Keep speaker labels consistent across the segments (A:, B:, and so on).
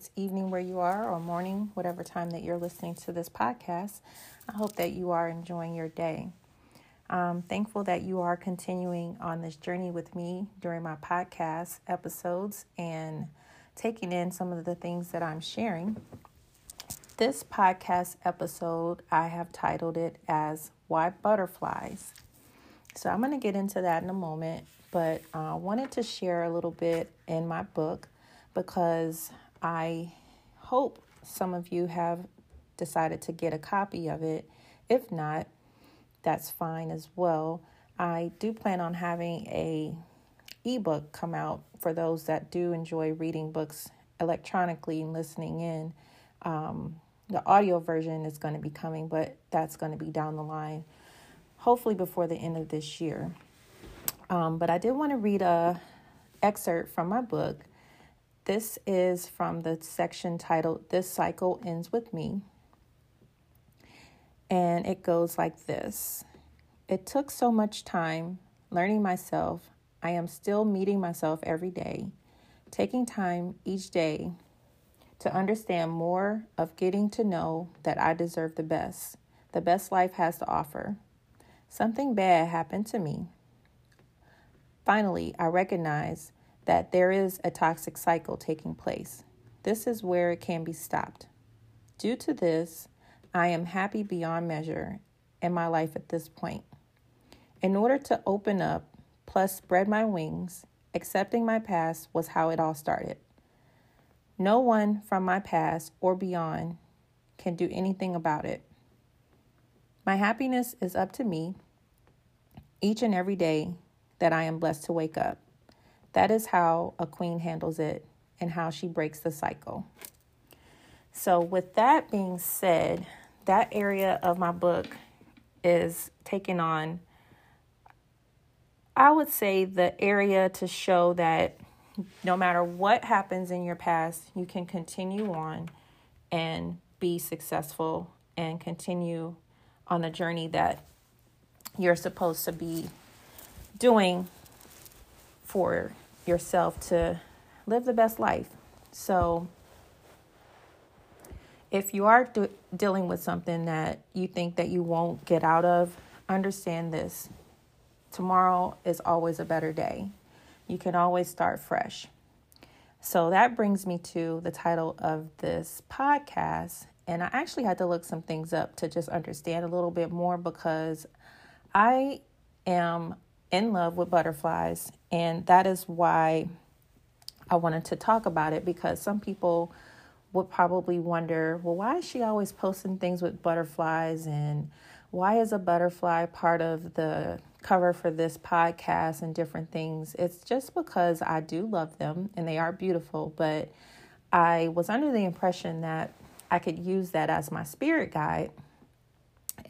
A: it's evening where you are, or morning, whatever time that you're listening to this podcast, I hope that you are enjoying your day. I'm thankful that you are continuing on this journey with me during my podcast episodes and taking in some of the things that I'm sharing. This podcast episode, I have titled it as Why Butterflies. So I'm going to get into that in a moment but I uh, wanted to share a little bit in my book because I hope some of you have decided to get a copy of it. If not, that's fine as well. I do plan on having a ebook come out for those that do enjoy reading books electronically and listening in. Um, the audio version is going to be coming, but that's going to be down the line, hopefully before the end of this year. Um, but I did want to read a excerpt from my book. This is from the section titled This Cycle Ends With Me. And it goes like this It took so much time learning myself. I am still meeting myself every day, taking time each day to understand more of getting to know that I deserve the best, the best life has to offer. Something bad happened to me. Finally, I recognize that there is a toxic cycle taking place. This is where it can be stopped. Due to this, I am happy beyond measure in my life at this point. In order to open up, plus spread my wings, accepting my past was how it all started. No one from my past or beyond can do anything about it. My happiness is up to me each and every day that I am blessed to wake up. That is how a queen handles it and how she breaks the cycle. So, with that being said, that area of my book is taking on, I would say, the area to show that no matter what happens in your past, you can continue on and be successful and continue on the journey that you're supposed to be doing for yourself to live the best life. So, if you are do- dealing with something that you think that you won't get out of, understand this. Tomorrow is always a better day. You can always start fresh. So that brings me to the title of this podcast. And I actually had to look some things up to just understand a little bit more because I am in love with butterflies, and that is why I wanted to talk about it because some people would probably wonder, well, why is she always posting things with butterflies and why is a butterfly part of the cover for this podcast and different things? It's just because I do love them and they are beautiful, but I was under the impression that I could use that as my spirit guide.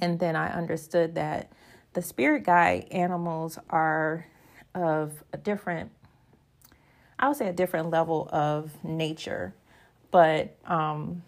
A: And then I understood that the spirit guide animals are of a different, I would say, a different level of nature. But um,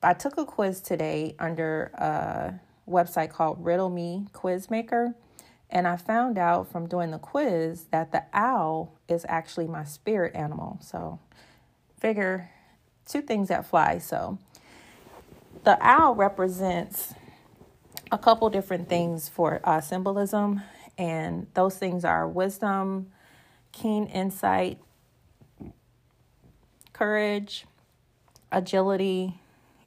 A: I took a quiz today under a website called Riddle Me Quiz Maker. And I found out from doing the quiz that the owl is actually my spirit animal. So, figure two things that fly. So, the owl represents a couple different things for uh, symbolism, and those things are wisdom, keen insight, courage, agility,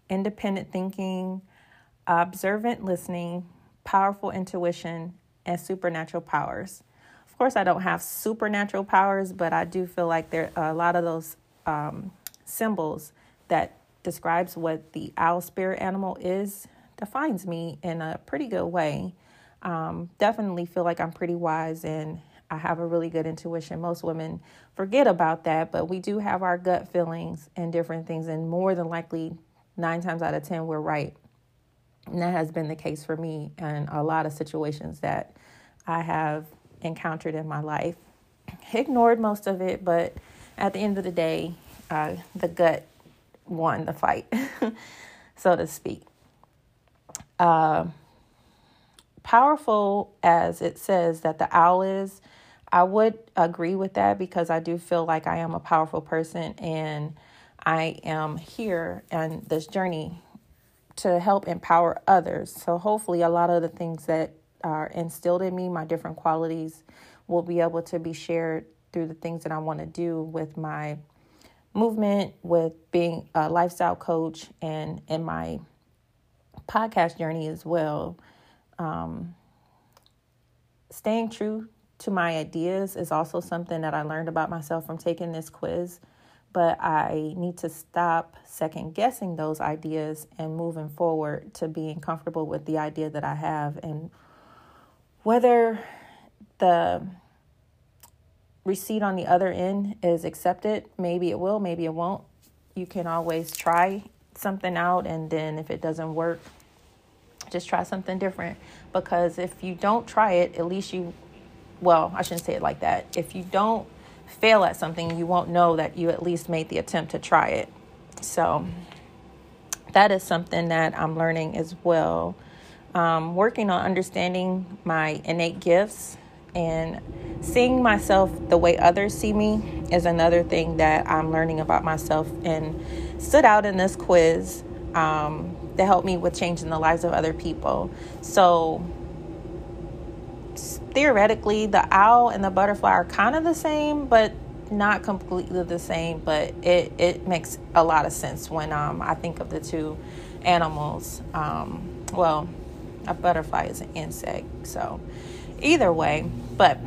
A: independent thinking, observant listening, powerful intuition, and supernatural powers. Of course, I don't have supernatural powers, but I do feel like there are a lot of those um, symbols that describes what the owl spirit animal is defines me in a pretty good way. Um, definitely feel like I'm pretty wise and I have a really good intuition. Most women forget about that, but we do have our gut feelings and different things, and more than likely, nine times out of 10, we're right. And that has been the case for me in a lot of situations that I have encountered in my life. Ignored most of it, but at the end of the day, uh, the gut won the fight, so to speak uh, powerful as it says that the owl is, I would agree with that because I do feel like I am a powerful person and I am here on this journey to help empower others. So hopefully, a lot of the things that are instilled in me, my different qualities, will be able to be shared through the things that I want to do with my movement, with being a lifestyle coach, and in my podcast journey as well. Um, staying true to my ideas is also something that I learned about myself from taking this quiz. But I need to stop second guessing those ideas and moving forward to being comfortable with the idea that I have. And whether the receipt on the other end is accepted, maybe it will, maybe it won't. You can always try something out, and then if it doesn't work, just try something different. Because if you don't try it, at least you well, I shouldn't say it like that. If you don't fail at something, you won't know that you at least made the attempt to try it. So that is something that I'm learning as well. Um, working on understanding my innate gifts and seeing myself the way others see me is another thing that I'm learning about myself and stood out in this quiz um, to help me with changing the lives of other people. So theoretically, the owl and the butterfly are kind of the same, but not completely the same. But it, it makes a lot of sense when um, I think of the two animals. Um, well, a butterfly is an insect, so either way. But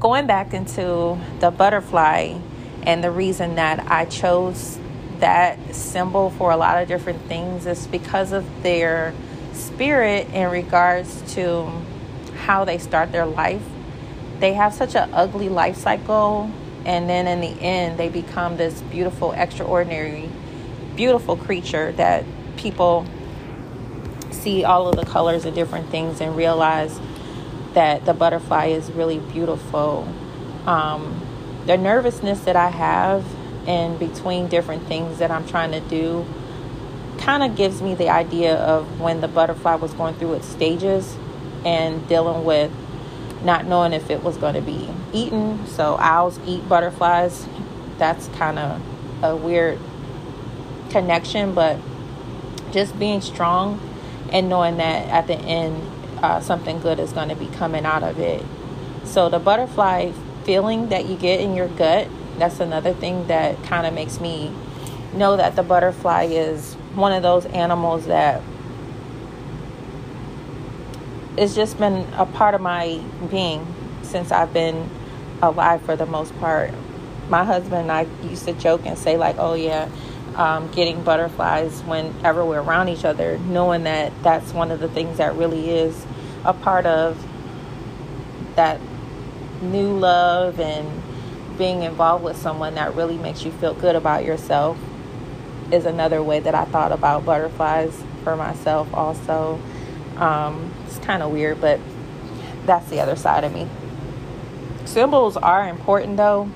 A: going back into the butterfly and the reason that I chose that symbol for a lot of different things is because of their spirit in regards to how they start their life. They have such an ugly life cycle, and then in the end, they become this beautiful, extraordinary, beautiful creature that people see all of the colors and different things and realize that the butterfly is really beautiful. Um, the nervousness that I have in between different things that I'm trying to do kind of gives me the idea of when the butterfly was going through its stages and dealing with not knowing if it was going to be eaten. So owls eat butterflies. That's kind of a weird connection, but just being strong and knowing that at the end uh, something good is going to be coming out of it. So the butterfly feeling that you get in your gut, that's another thing that kind of makes me know that the butterfly is one of those animals that it's just been a part of my being since I've been alive for the most part. My husband and I used to joke and say, like, oh, yeah, um, getting butterflies whenever we're around each other, knowing that that's one of the things that really is a part of that new love and being involved with someone that really makes you feel good about yourself is another way that I thought about butterflies for myself also. Um, it's kind of weird, but that's the other side of me. Symbols are important though,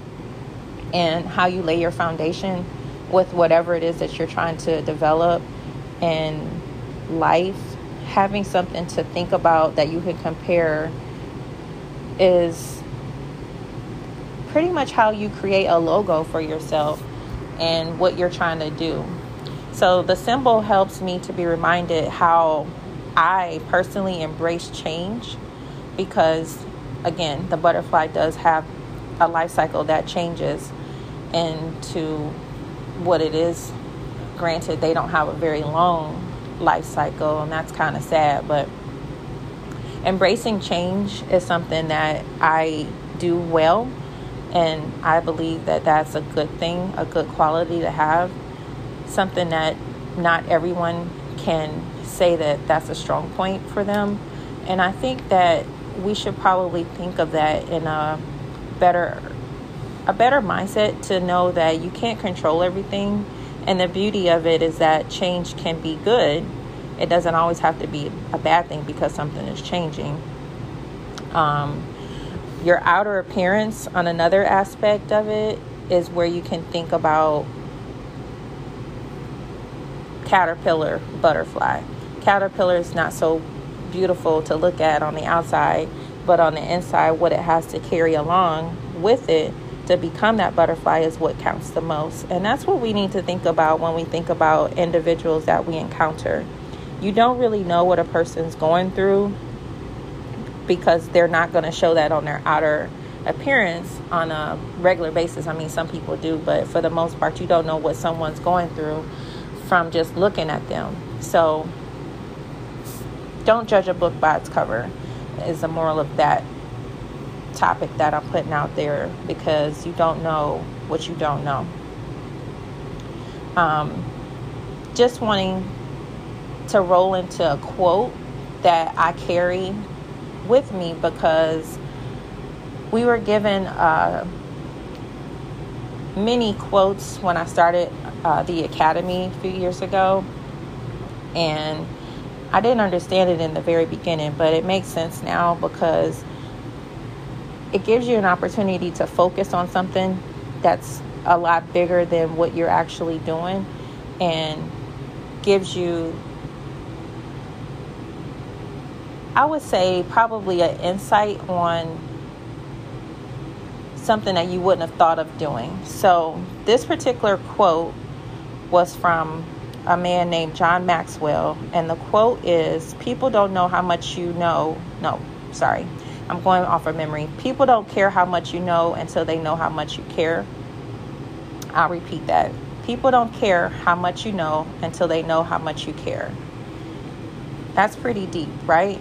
A: and how you lay your foundation with whatever it is that you're trying to develop in life. Having something to think about that you can compare is pretty much how you create a logo for yourself and what you're trying to do. So the symbol helps me to be reminded how I personally embrace change because, again, the butterfly does have a life cycle that changes into what it is. Granted, they don't have a very long life cycle, and that's kind of sad, but embracing change is something that I do well, and I believe that that's a good thing, a good quality to have, something that not everyone can say that that's a strong point for them. And I think that we should probably think of that in a better a better mindset to know that you can't control everything and the beauty of it is that change can be good. It doesn't always have to be a bad thing because something is changing. Um, your outer appearance on another aspect of it is where you can think about caterpillar butterfly caterpillar is not so beautiful to look at on the outside. but on the inside, what it has to carry along with it to become that butterfly is what counts the most. And that's what we need to think about when we think about individuals that we encounter. You don't really know what a person's going through because they're not going to show that on their outer appearance on a regular basis. I mean, some people do, but for the most part, you don't know what someone's going through from just looking at them. So, don't judge a book by its cover, is the moral of that topic that I'm putting out there because you don't know what you don't know. Um, just wanting to roll into a quote that I carry with me because we were given uh, many quotes when I started uh, the academy a few years ago, and I didn't understand it in the very beginning, but it makes sense now because it gives you an opportunity to focus on something that's a lot bigger than what you're actually doing and gives you I would say probably an insight on something that you wouldn't have thought of doing. So, this particular quote was from a man named John Maxwell, and the quote is People don't know how much you know. No, sorry, I'm going off of memory. People don't care how much you know until they know how much you care. I'll repeat that. People don't care how much you know until they know how much you care. That's pretty deep, right?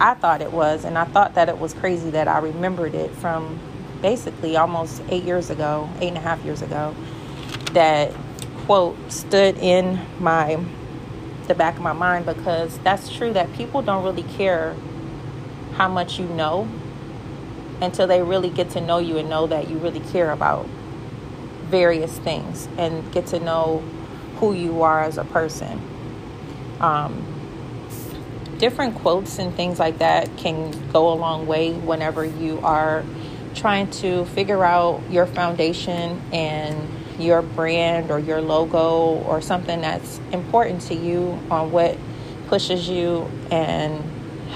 A: I thought it was, and I thought that it was crazy that I remembered it from basically almost eight years ago, eight and a half years ago. That quote stood in my the back of my mind because that's true that people don't really care how much you know until they really get to know you and know that you really care about various things and get to know who you are as a person. Um, different quotes and things like that can go a long way whenever you are trying to figure out your foundation and your brand or your logo or something that's important to you on what pushes you and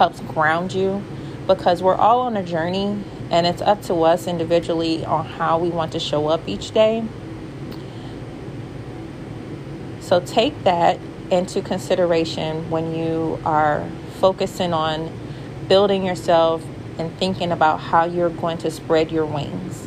A: helps ground you because we're all on a journey and it's up to us individually on how we want to show up each day. So take that into consideration when you are focusing on building yourself and thinking about how you're going to spread your wings.